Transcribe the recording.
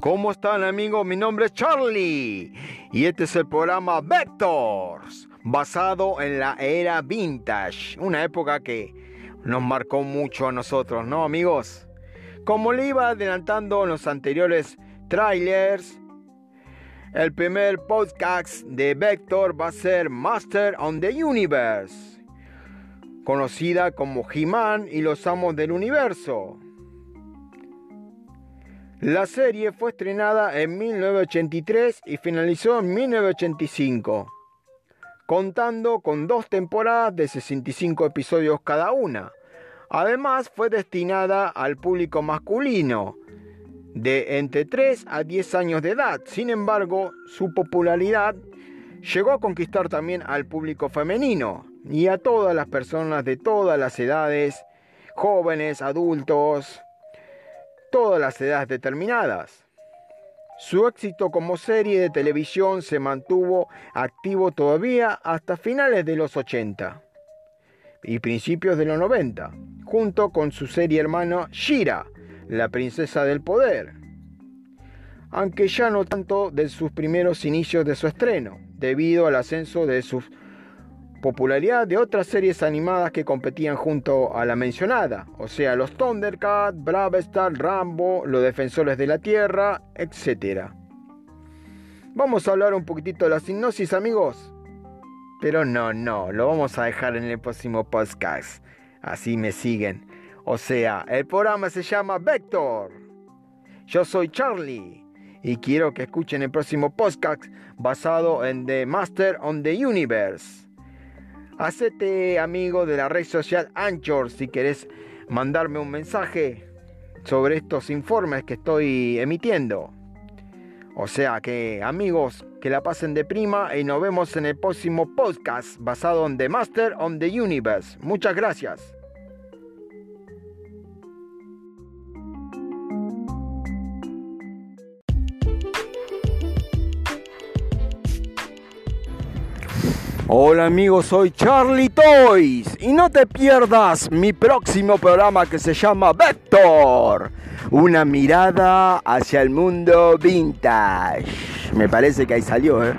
¿Cómo están amigos? Mi nombre es Charlie y este es el programa Vectors, basado en la era vintage, una época que nos marcó mucho a nosotros, ¿no amigos? Como le iba adelantando en los anteriores trailers, el primer podcast de Vector va a ser Master on the Universe, conocida como He-Man y los Amos del Universo. La serie fue estrenada en 1983 y finalizó en 1985, contando con dos temporadas de 65 episodios cada una. Además fue destinada al público masculino de entre 3 a 10 años de edad. Sin embargo, su popularidad llegó a conquistar también al público femenino y a todas las personas de todas las edades, jóvenes, adultos, todas las edades determinadas. Su éxito como serie de televisión se mantuvo activo todavía hasta finales de los 80 y principios de los 90, junto con su serie hermana Shira, la princesa del poder, aunque ya no tanto de sus primeros inicios de su estreno, debido al ascenso de sus popularidad de otras series animadas que competían junto a la mencionada, o sea, los Thundercats, Bravestar, Rambo, los Defensores de la Tierra, etc. Vamos a hablar un poquitito de la sinopsis, amigos. Pero no, no, lo vamos a dejar en el próximo podcast. Así me siguen. O sea, el programa se llama Vector. Yo soy Charlie y quiero que escuchen el próximo podcast basado en The Master on the Universe. Hacete amigo de la red social Anchor si querés mandarme un mensaje sobre estos informes que estoy emitiendo. O sea que amigos, que la pasen de prima y nos vemos en el próximo podcast basado en The Master on the Universe. Muchas gracias. Hola amigos, soy Charlie Toys y no te pierdas mi próximo programa que se llama Vector, una mirada hacia el mundo vintage. Me parece que ahí salió, ¿eh?